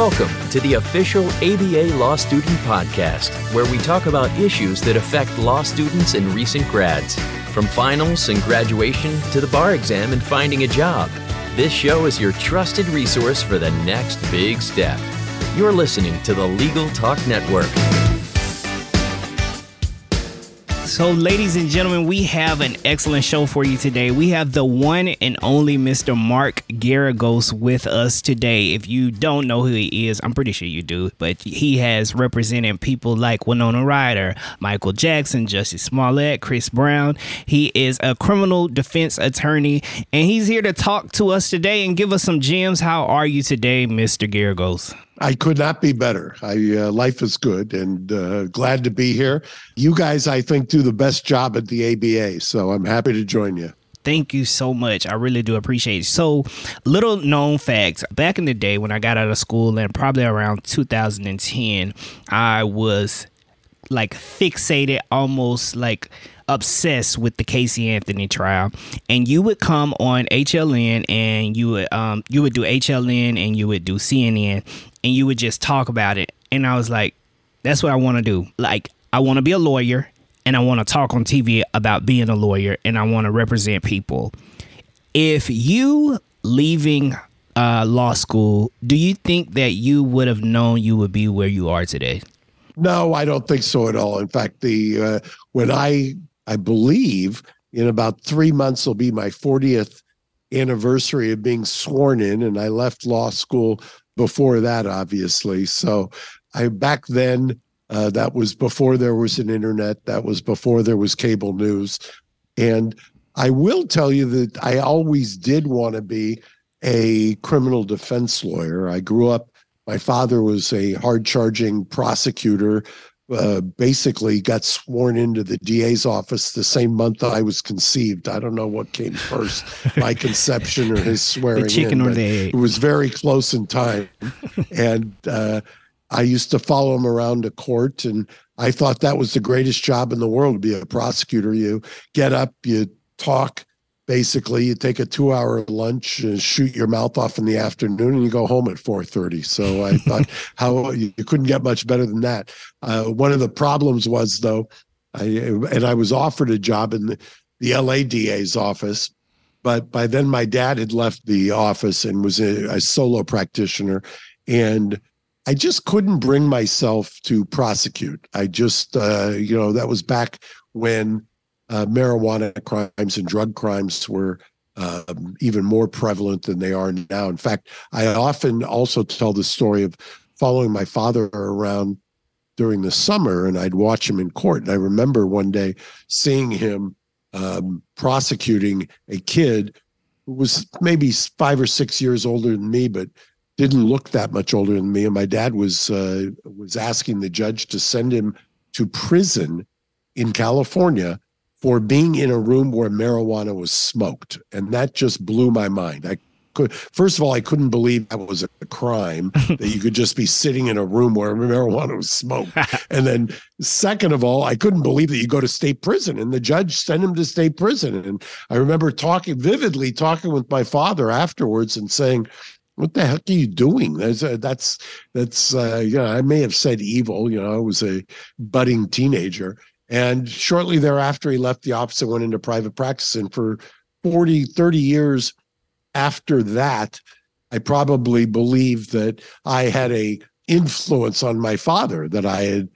Welcome to the official ABA Law Student Podcast, where we talk about issues that affect law students and recent grads, from finals and graduation to the bar exam and finding a job. This show is your trusted resource for the next big step. You're listening to the Legal Talk Network. So, ladies and gentlemen, we have an excellent show for you today. We have the one and only Mr. Mark Geragos with us today. If you don't know who he is, I'm pretty sure you do, but he has represented people like Winona Ryder, Michael Jackson, Jussie Smollett, Chris Brown. He is a criminal defense attorney, and he's here to talk to us today and give us some gems. How are you today, Mr. Geragos? I could not be better. I uh, life is good and uh, glad to be here. You guys, I think, do the best job at the ABA, so I'm happy to join you. Thank you so much. I really do appreciate it. So, little known facts. Back in the day when I got out of school, and probably around 2010, I was like fixated, almost like obsessed with the Casey Anthony trial, and you would come on HLN and you would um you would do HLN and you would do CNN and you would just talk about it, and I was like, that's what I want to do. Like I want to be a lawyer and I want to talk on TV about being a lawyer and I want to represent people. If you leaving uh, law school, do you think that you would have known you would be where you are today? No, I don't think so at all. In fact, the uh, when I I believe in about three months will be my 40th anniversary of being sworn in, and I left law school before that, obviously. So I back then uh, that was before there was an internet. That was before there was cable news, and I will tell you that I always did want to be a criminal defense lawyer. I grew up. My father was a hard charging prosecutor uh, basically got sworn into the DA's office the same month I was conceived. I don't know what came first, my conception or his swearing the chicken in. Or the egg. It was very close in time, and uh, I used to follow him around to court, and I thought that was the greatest job in the world to be a prosecutor. You get up, you talk, basically you take a two hour lunch and shoot your mouth off in the afternoon and you go home at 4.30 so i thought how you, couldn't get much better than that. Uh, one of the problems was though I, and i was offered a job in the, the lada's office but by then my dad had left the office and was a, a solo practitioner and i just couldn't bring myself to prosecute. I just uh, you know that was back when uh, marijuana crimes and drug crimes were um, even more prevalent than they are now. In fact, I often also tell the story of following my father around during the summer, and I'd watch him in court. And I remember one day seeing him um, prosecuting a kid who was maybe five or six years older than me, but didn't look that much older than me. And my dad was uh, was asking the judge to send him to prison in California for being in a room where marijuana was smoked. And that just blew my mind. I could, first of all, I couldn't believe that was a crime that you could just be sitting in a room where marijuana was smoked. and then, second of all, I couldn't believe that you go to state prison and the judge sent him to state prison. And I remember talking vividly, talking with my father afterwards and saying, what the heck are you doing? That's uh, that's that's uh, you know I may have said evil. You know, I was a budding teenager, and shortly thereafter, he left the office and went into private practice. And for 40, 30 years after that, I probably believe that I had a influence on my father, that I had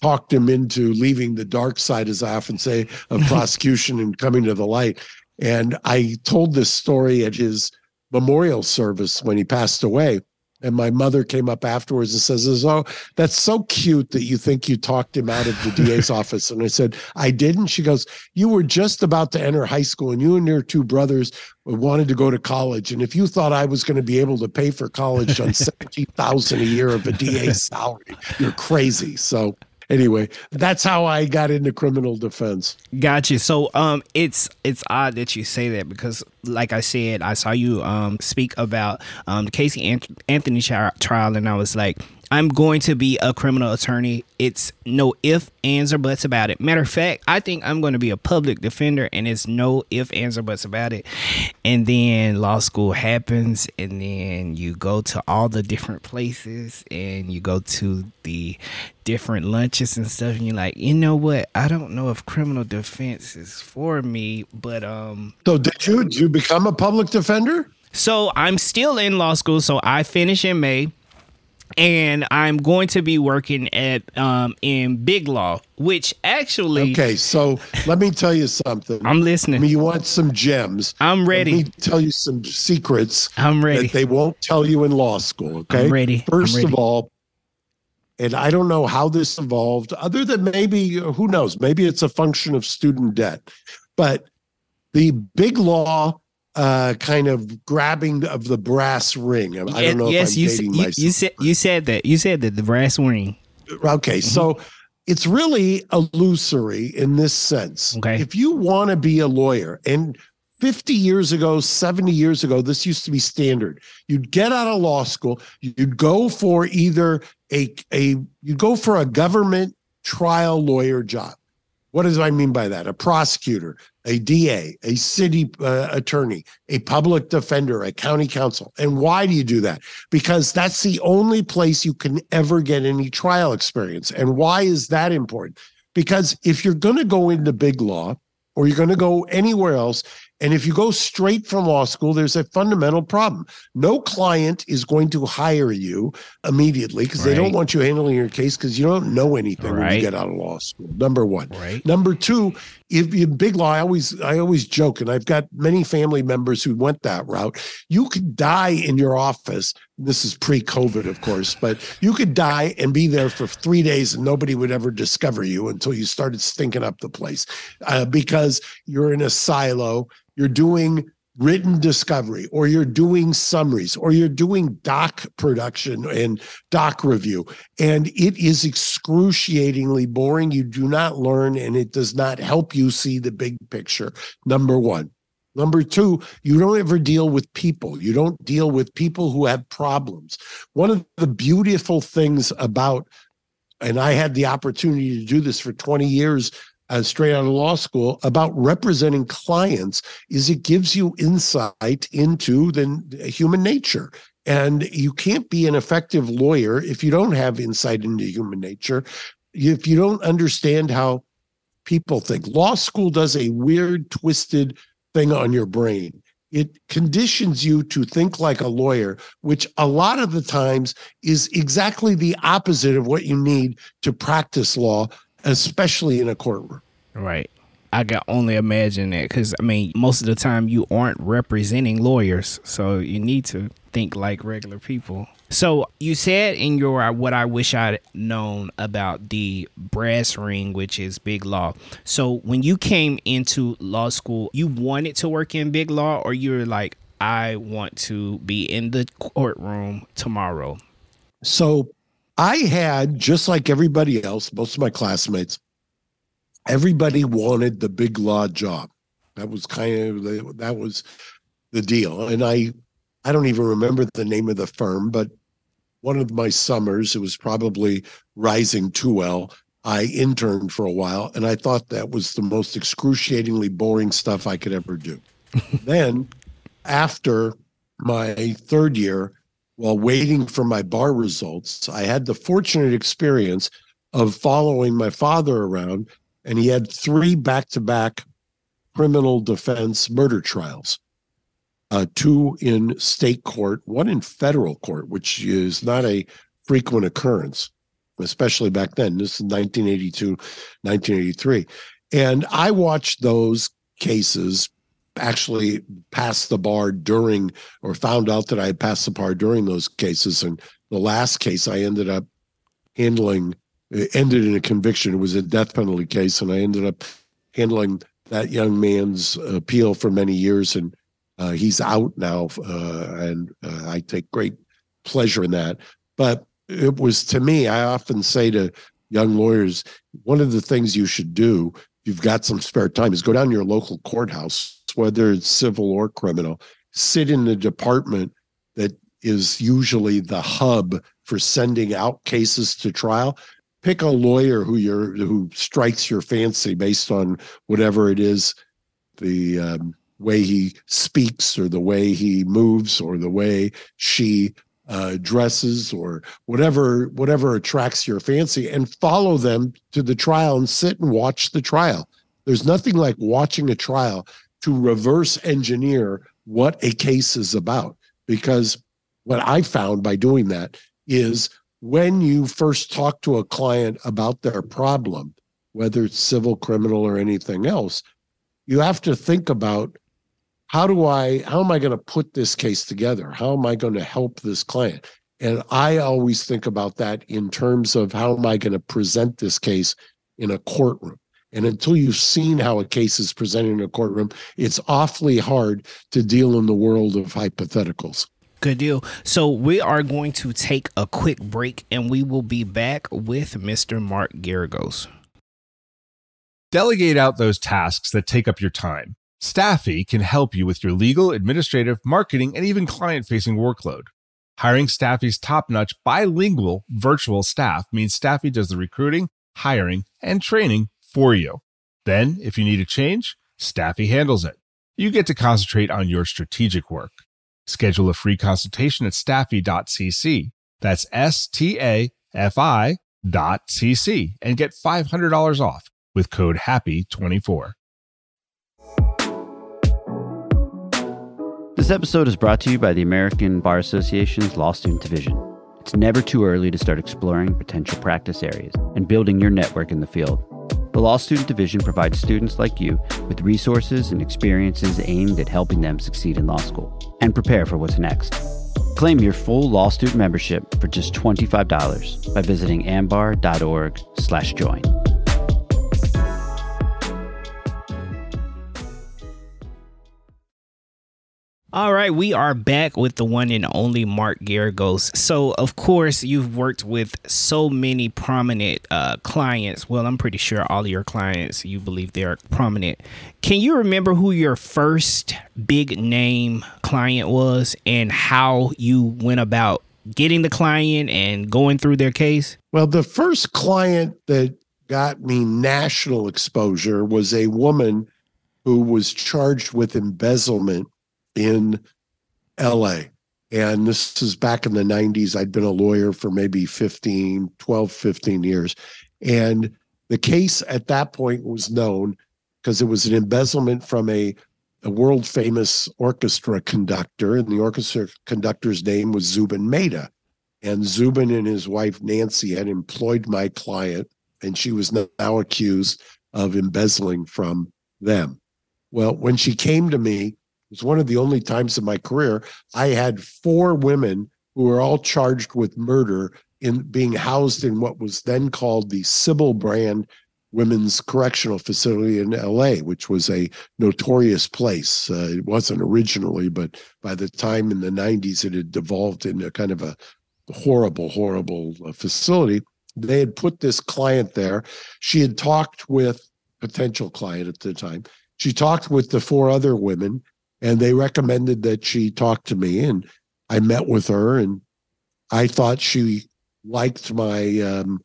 talked him into leaving the dark side, as I often say, of prosecution and coming to the light. And I told this story at his memorial service when he passed away. And my mother came up afterwards and says, Oh, that's so cute that you think you talked him out of the DA's office. And I said, I didn't. She goes, You were just about to enter high school and you and your two brothers wanted to go to college. And if you thought I was going to be able to pay for college on 70000 a year of a DA's salary, you're crazy. So anyway, that's how I got into criminal defense. Gotcha. So um it's it's odd that you say that because like I said, I saw you um speak about um the Casey Anthony trial and I was like I'm going to be a criminal attorney. It's no if, ands, or buts about it. Matter of fact, I think I'm going to be a public defender, and it's no if, ands, or buts about it. And then law school happens, and then you go to all the different places, and you go to the different lunches and stuff, and you're like, you know what? I don't know if criminal defense is for me, but um. So did you did you become a public defender? So I'm still in law school. So I finish in May and I'm going to be working at um, in Big Law, which actually. Okay, so let me tell you something. I'm listening. I mean, you want some gems? I'm ready. Let me tell you some secrets. I'm ready. That they won't tell you in law school. Okay, I'm ready. 1st ready. of all, and I don't know how this evolved, other than maybe who knows? Maybe it's a function of student debt, but the Big Law uh, kind of grabbing of the brass ring. I don't know. Yes, you, you, you, said you said that you said that the brass ring. Okay, mm-hmm. so it's really illusory in this sense. Okay, if you want to be a lawyer, and 50 years ago, 70 years ago, this used to be standard. You'd get out of law school, you'd go for either a a you'd go for a government trial lawyer job. What does I mean by that? A prosecutor, a DA, a city uh, attorney, a public defender, a county counsel. And why do you do that? Because that's the only place you can ever get any trial experience. And why is that important? Because if you're going to go into big law or you're going to go anywhere else, and if you go straight from law school, there's a fundamental problem. No client is going to hire you immediately because right. they don't want you handling your case because you don't know anything right. when you get out of law school. Number one. Right. Number two, if you big law, I always I always joke, and I've got many family members who went that route. You could die in your office. This is pre-COVID, of course, but you could die and be there for three days, and nobody would ever discover you until you started stinking up the place, uh, because you're in a silo you're doing written discovery or you're doing summaries or you're doing doc production and doc review and it is excruciatingly boring you do not learn and it does not help you see the big picture number 1 Number two, you don't ever deal with people. You don't deal with people who have problems. One of the beautiful things about, and I had the opportunity to do this for 20 years uh, straight out of law school about representing clients is it gives you insight into the human nature. And you can't be an effective lawyer if you don't have insight into human nature. If you don't understand how people think. Law school does a weird twisted thing on your brain. It conditions you to think like a lawyer, which a lot of the times is exactly the opposite of what you need to practice law especially in a courtroom. Right. I can only imagine that because I mean, most of the time you aren't representing lawyers, so you need to think like regular people. So you said in your uh, what I wish I'd known about the brass ring, which is big law. So when you came into law school, you wanted to work in big law, or you were like, I want to be in the courtroom tomorrow. So I had, just like everybody else, most of my classmates, everybody wanted the big law job. That was kind of the, that was the deal. And I, I don't even remember the name of the firm, but one of my summers, it was probably Rising 2L. I interned for a while, and I thought that was the most excruciatingly boring stuff I could ever do. then, after my third year, while waiting for my bar results, I had the fortunate experience of following my father around, and he had three back to back criminal defense murder trials uh, two in state court, one in federal court, which is not a frequent occurrence, especially back then. This is 1982, 1983. And I watched those cases actually passed the bar during or found out that I had passed the bar during those cases. And the last case I ended up handling ended in a conviction. It was a death penalty case, and I ended up handling that young man's appeal for many years. And uh, he's out now, uh, and uh, I take great pleasure in that. But it was to me, I often say to young lawyers, one of the things you should do if you've got some spare time is go down to your local courthouse, whether it's civil or criminal, sit in the department that is usually the hub for sending out cases to trial. Pick a lawyer who you're who strikes your fancy based on whatever it is, the um, way he speaks or the way he moves or the way she uh, dresses or whatever whatever attracts your fancy and follow them to the trial and sit and watch the trial there's nothing like watching a trial to reverse engineer what a case is about because what i found by doing that is when you first talk to a client about their problem whether it's civil criminal or anything else you have to think about how do I, how am I going to put this case together? How am I going to help this client? And I always think about that in terms of how am I going to present this case in a courtroom? And until you've seen how a case is presented in a courtroom, it's awfully hard to deal in the world of hypotheticals. Good deal. So we are going to take a quick break and we will be back with Mr. Mark Geragos. Delegate out those tasks that take up your time. Staffy can help you with your legal, administrative, marketing, and even client facing workload. Hiring Staffy's top notch bilingual virtual staff means Staffy does the recruiting, hiring, and training for you. Then, if you need a change, Staffy handles it. You get to concentrate on your strategic work. Schedule a free consultation at staffy.cc. That's S T A F I dot cc and get $500 off with code HAPPY24. This episode is brought to you by the American Bar Association's Law Student Division. It's never too early to start exploring potential practice areas and building your network in the field. The Law Student Division provides students like you with resources and experiences aimed at helping them succeed in law school and prepare for what's next. Claim your full law student membership for just $25 by visiting ambar.org/join. All right, we are back with the one and only Mark Geragos. So, of course, you've worked with so many prominent uh, clients. Well, I'm pretty sure all of your clients, you believe they're prominent. Can you remember who your first big name client was and how you went about getting the client and going through their case? Well, the first client that got me national exposure was a woman who was charged with embezzlement in LA. And this is back in the 90s. I'd been a lawyer for maybe 15, 12, 15 years. And the case at that point was known because it was an embezzlement from a, a world famous orchestra conductor. And the orchestra conductor's name was Zubin Mehta. And Zubin and his wife Nancy had employed my client, and she was now accused of embezzling from them. Well, when she came to me, was one of the only times in my career I had four women who were all charged with murder in being housed in what was then called the Sybil Brand Women's Correctional Facility in LA, which was a notorious place. Uh, it wasn't originally, but by the time in the 90s, it had devolved into kind of a horrible, horrible uh, facility. They had put this client there. She had talked with potential client at the time. She talked with the four other women and they recommended that she talk to me and i met with her and i thought she liked my um,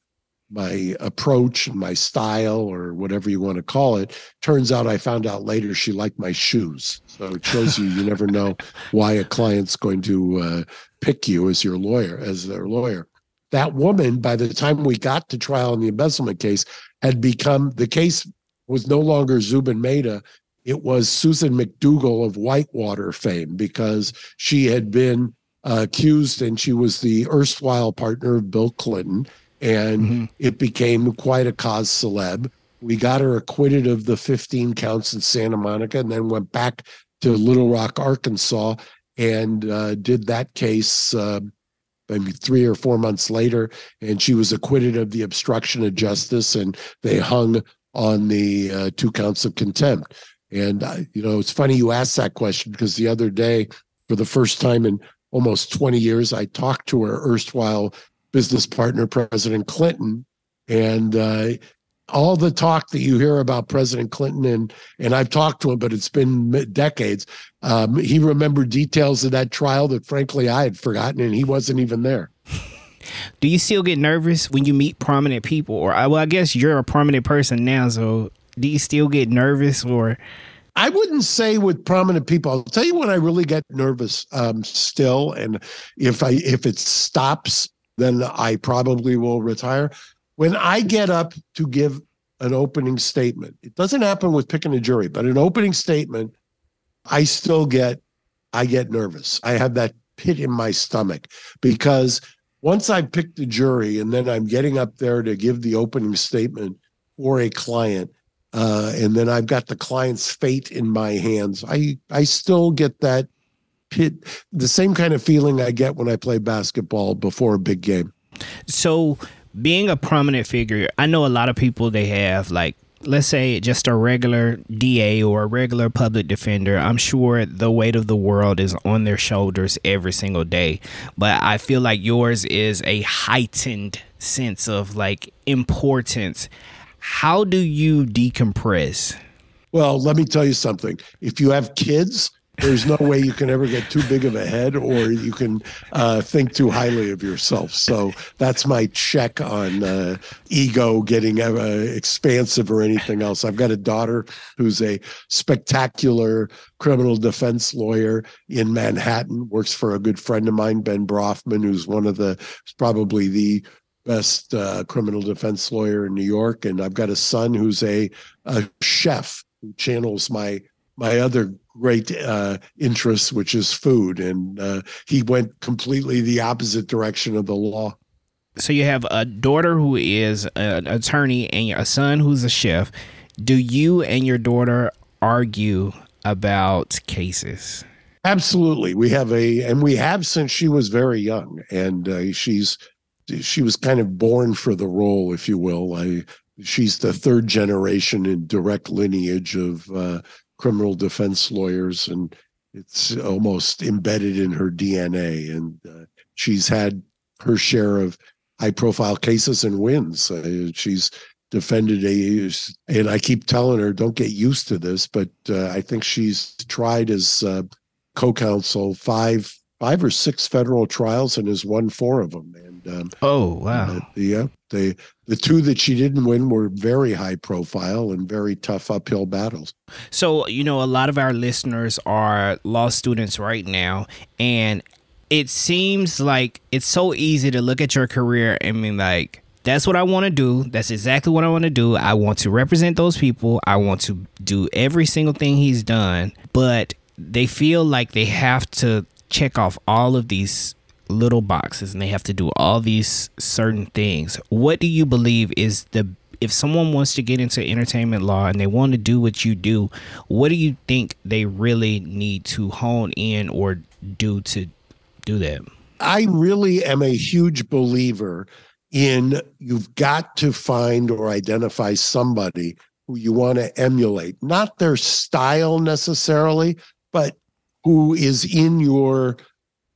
my approach and my style or whatever you want to call it. Turns out i found out later she liked my shoes. So it shows you you never know why a client's going to uh, pick you as your lawyer as their lawyer. That woman by the time we got to trial in the embezzlement case had become the case was no longer zubin mehta it was Susan McDougal of Whitewater fame because she had been uh, accused and she was the erstwhile partner of Bill Clinton. And mm-hmm. it became quite a cause celeb. We got her acquitted of the 15 counts in Santa Monica and then went back to Little Rock, Arkansas, and uh, did that case uh, maybe three or four months later. And she was acquitted of the obstruction of justice, and they hung on the uh, two counts of contempt. And, uh, you know, it's funny you asked that question because the other day, for the first time in almost 20 years, I talked to her erstwhile business partner, President Clinton. And uh, all the talk that you hear about President Clinton and and I've talked to him, but it's been decades. Um, he remembered details of that trial that, frankly, I had forgotten, and he wasn't even there. Do you still get nervous when you meet prominent people, or I, well, I guess you're a prominent person now, so do you still get nervous, or? I wouldn't say with prominent people. I'll tell you when I really get nervous um, still, and if I if it stops, then I probably will retire. When I get up to give an opening statement, it doesn't happen with picking a jury, but an opening statement, I still get I get nervous. I have that pit in my stomach because once I pick the jury and then I'm getting up there to give the opening statement for a client, uh, and then I've got the client's fate in my hands, I I still get that pit, the same kind of feeling I get when I play basketball before a big game. So, being a prominent figure, I know a lot of people they have like let's say just a regular DA or a regular public defender, I'm sure the weight of the world is on their shoulders every single day. But I feel like yours is a heightened sense of like importance. How do you decompress? Well, let me tell you something. If you have kids, there's no way you can ever get too big of a head or you can uh, think too highly of yourself. So that's my check on uh, ego getting uh, expansive or anything else. I've got a daughter who's a spectacular criminal defense lawyer in Manhattan, works for a good friend of mine, Ben Brafman, who's one of the probably the best uh, criminal defense lawyer in New York. And I've got a son who's a, a chef who channels my my other great uh, interest, which is food. And uh, he went completely the opposite direction of the law. So you have a daughter who is an attorney and a son who's a chef. Do you and your daughter argue about cases? Absolutely. We have a, and we have since she was very young, and uh, she's she was kind of born for the role, if you will. I, she's the third generation in direct lineage of uh, criminal defense lawyers, and it's almost embedded in her DNA. And uh, she's had her share of high profile cases and wins. Uh, she's defended a, and I keep telling her, don't get used to this, but uh, I think she's tried as uh, co counsel five five or six federal trials and has won four of them. And um, oh wow, uh, yeah, the the two that she didn't win were very high profile and very tough uphill battles. So you know, a lot of our listeners are law students right now, and it seems like it's so easy to look at your career and be like. That's what I want to do. That's exactly what I want to do. I want to represent those people. I want to do every single thing he's done. But they feel like they have to check off all of these little boxes and they have to do all these certain things. What do you believe is the if someone wants to get into entertainment law and they want to do what you do, what do you think they really need to hone in or do to do that? I really am a huge believer in you've got to find or identify somebody who you want to emulate, not their style necessarily, but who is in your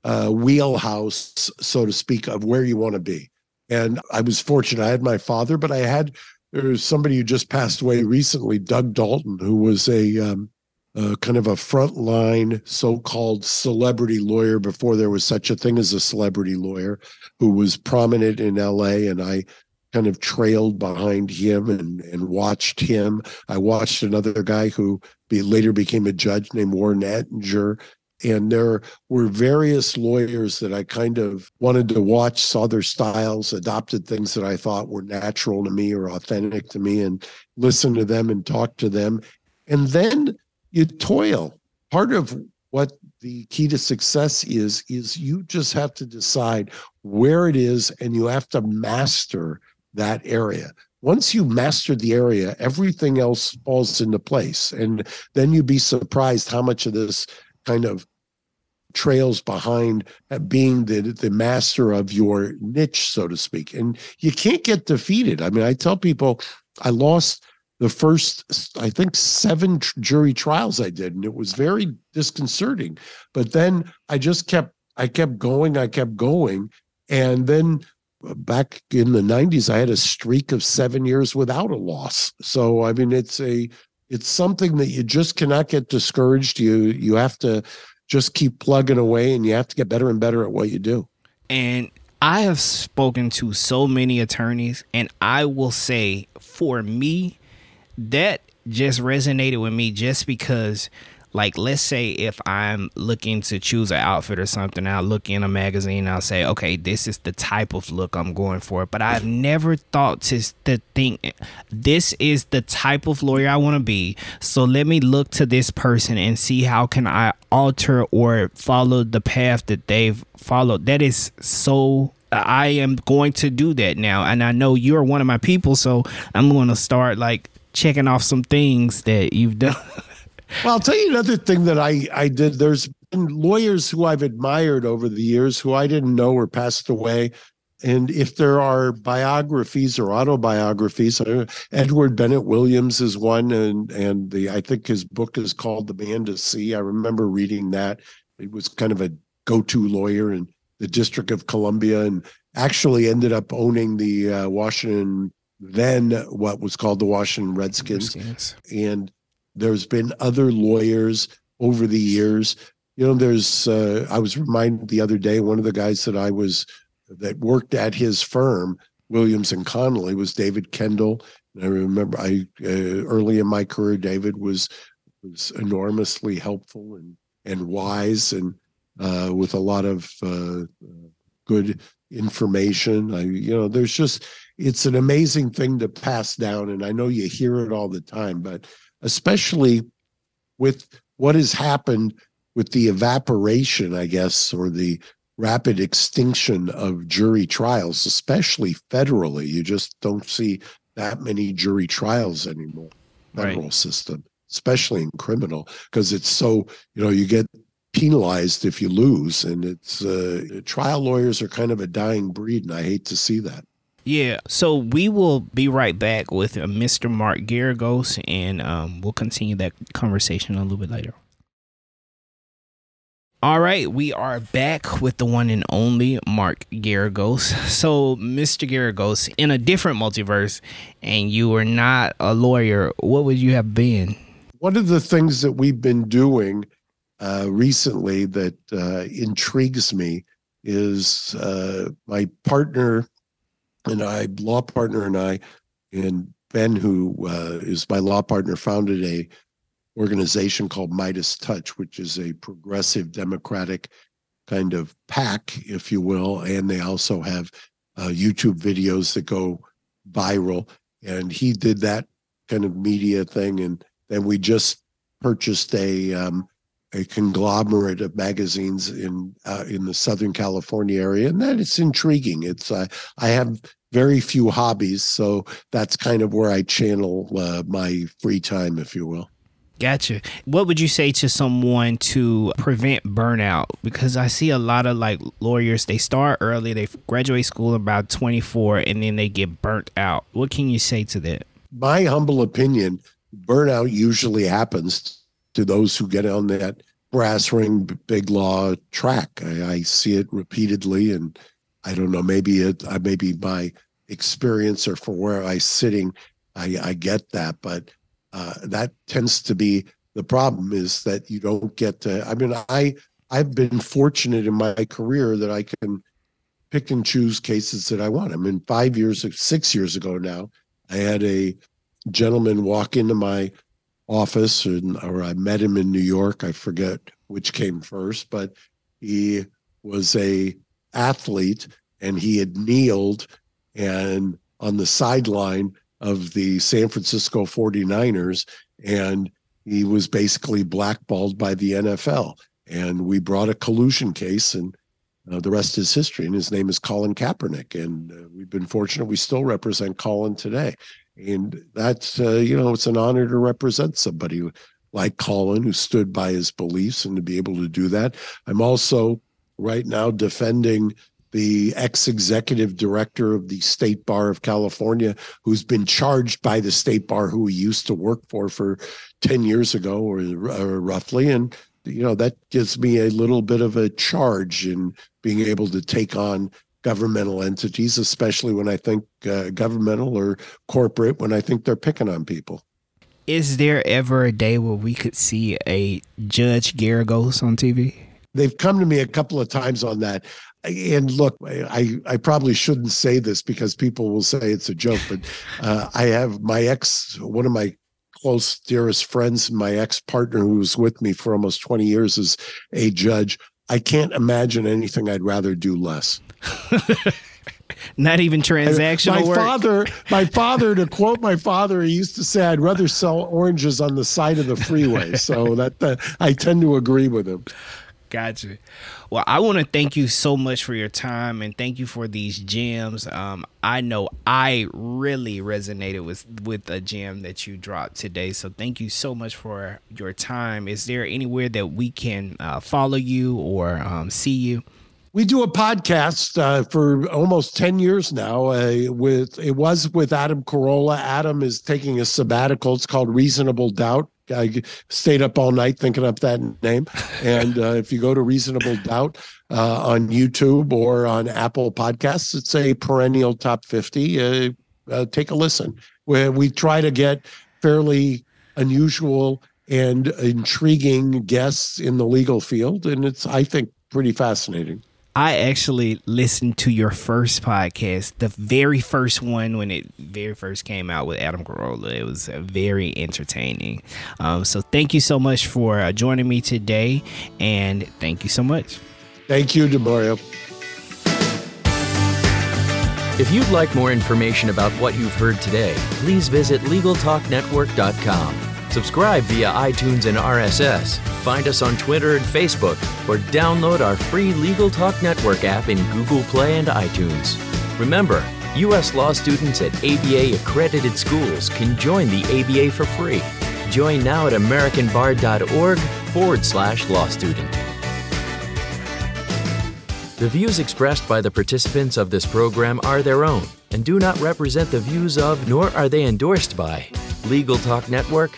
uh, wheelhouse, so to speak, of where you want to be. And I was fortunate. I had my father, but I had there was somebody who just passed away recently, Doug Dalton, who was a um, uh, kind of a frontline so-called celebrity lawyer before there was such a thing as a celebrity lawyer, who was prominent in L.A. And I kind of trailed behind him and and watched him. I watched another guy who be, later became a judge named Warren Attinger. And there were various lawyers that I kind of wanted to watch, saw their styles, adopted things that I thought were natural to me or authentic to me, and listen to them and talk to them. And then you toil. Part of what the key to success is, is you just have to decide where it is and you have to master that area. Once you master the area, everything else falls into place. And then you'd be surprised how much of this kind of trails behind uh, being the the master of your niche, so to speak. And you can't get defeated. I mean, I tell people I lost the first, I think, seven tr- jury trials I did, and it was very disconcerting. But then I just kept, I kept going, I kept going, and then uh, back in the 90s, I had a streak of seven years without a loss. So, I mean, it's a, it's something that you just cannot get discouraged. You, you have to just keep plugging away and you have to get better and better at what you do. And I have spoken to so many attorneys, and I will say for me, that just resonated with me just because like let's say if i'm looking to choose an outfit or something i'll look in a magazine i'll say okay this is the type of look i'm going for but i've never thought to, to think this is the type of lawyer i want to be so let me look to this person and see how can i alter or follow the path that they've followed that is so I am going to do that now. And I know you're one of my people, so I'm going to start like checking off some things that you've done. well, I'll tell you another thing that I I did. There's been lawyers who I've admired over the years who I didn't know were passed away. And if there are biographies or autobiographies, uh, Edward Bennett Williams is one, and and the I think his book is called The Man to See. I remember reading that. He was kind of a go-to lawyer in the District of Columbia, and actually ended up owning the uh, Washington then what was called the Washington Redskins. Redskins. And there's been other lawyers over the years. You know, there's, uh, I was reminded the other day, one of the guys that I was, that worked at his firm, Williams and Connolly, was David Kendall. And I remember I, uh, early in my career, David was, was enormously helpful and, and wise and uh, with a lot of uh, good information. I, you know, there's just, it's an amazing thing to pass down. And I know you hear it all the time, but especially with what has happened with the evaporation, I guess, or the rapid extinction of jury trials, especially federally. You just don't see that many jury trials anymore, federal right. system, especially in criminal, because it's so, you know, you get penalized if you lose. And it's uh, trial lawyers are kind of a dying breed, and I hate to see that. Yeah, so we will be right back with uh, Mr. Mark Geragos, and um, we'll continue that conversation a little bit later. All right, we are back with the one and only Mark Geragos. So, Mr. Geragos, in a different multiverse, and you were not a lawyer, what would you have been? One of the things that we've been doing uh, recently that uh, intrigues me is uh, my partner and I, law partner, and I, and Ben, who uh, is my law partner, founded a organization called Midas Touch, which is a progressive democratic kind of pack, if you will, and they also have uh, YouTube videos that go viral. And he did that kind of media thing, and then we just purchased a um, a conglomerate of magazines in uh, in the Southern California area, and that it's intriguing. It's uh, I have very few hobbies, so that's kind of where I channel uh, my free time, if you will. Gotcha. What would you say to someone to prevent burnout? Because I see a lot of like lawyers, they start early, they graduate school about 24, and then they get burnt out. What can you say to that? My humble opinion, burnout usually happens to those who get on that brass ring big law track. I, I see it repeatedly, and I don't know. Maybe it. I maybe my experience or for where I'm sitting, I, I get that, but uh, that tends to be the problem. Is that you don't get to. I mean, I I've been fortunate in my career that I can pick and choose cases that I want. I mean, five years, six years ago now, I had a gentleman walk into my office and or I met him in New York. I forget which came first, but he was a athlete and he had kneeled and on the sideline of the San Francisco 49ers and he was basically blackballed by the NFL and we brought a collusion case and uh, the rest is history and his name is Colin Kaepernick and uh, we've been fortunate. We still represent Colin today and that's uh, you know it's an honor to represent somebody like Colin who stood by his beliefs and to be able to do that. I'm also right now defending the ex-executive director of the State Bar of California, who's been charged by the State Bar, who he used to work for for ten years ago, or, or roughly, and you know that gives me a little bit of a charge in being able to take on governmental entities, especially when I think uh, governmental or corporate, when I think they're picking on people. Is there ever a day where we could see a Judge Geragos on TV? They've come to me a couple of times on that. And look, I, I probably shouldn't say this because people will say it's a joke, but uh, I have my ex, one of my close, dearest friends, my ex partner who was with me for almost 20 years is a judge. I can't imagine anything I'd rather do less. Not even transactional my work. father, my father, to quote my father, he used to say, "I'd rather sell oranges on the side of the freeway." so that, that I tend to agree with him. Gotcha. Well, I want to thank you so much for your time and thank you for these gems. Um, I know I really resonated with with a gem that you dropped today. So thank you so much for your time. Is there anywhere that we can uh, follow you or um, see you? We do a podcast uh, for almost ten years now. Uh, with it was with Adam Carolla. Adam is taking a sabbatical. It's called Reasonable Doubt. I stayed up all night thinking up that name. And uh, if you go to Reasonable Doubt uh, on YouTube or on Apple Podcasts, it's a perennial top 50. Uh, uh, take a listen. Where we try to get fairly unusual and intriguing guests in the legal field. And it's, I think, pretty fascinating. I actually listened to your first podcast, the very first one when it very first came out with Adam Carolla. It was very entertaining. Um, so thank you so much for uh, joining me today, and thank you so much. Thank you, DeMario. If you'd like more information about what you've heard today, please visit LegalTalkNetwork.com. Subscribe via iTunes and RSS. Find us on Twitter and Facebook, or download our free Legal Talk Network app in Google Play and iTunes. Remember, U.S. law students at ABA accredited schools can join the ABA for free. Join now at AmericanBar.org forward slash law student. The views expressed by the participants of this program are their own and do not represent the views of, nor are they endorsed by, Legal Talk Network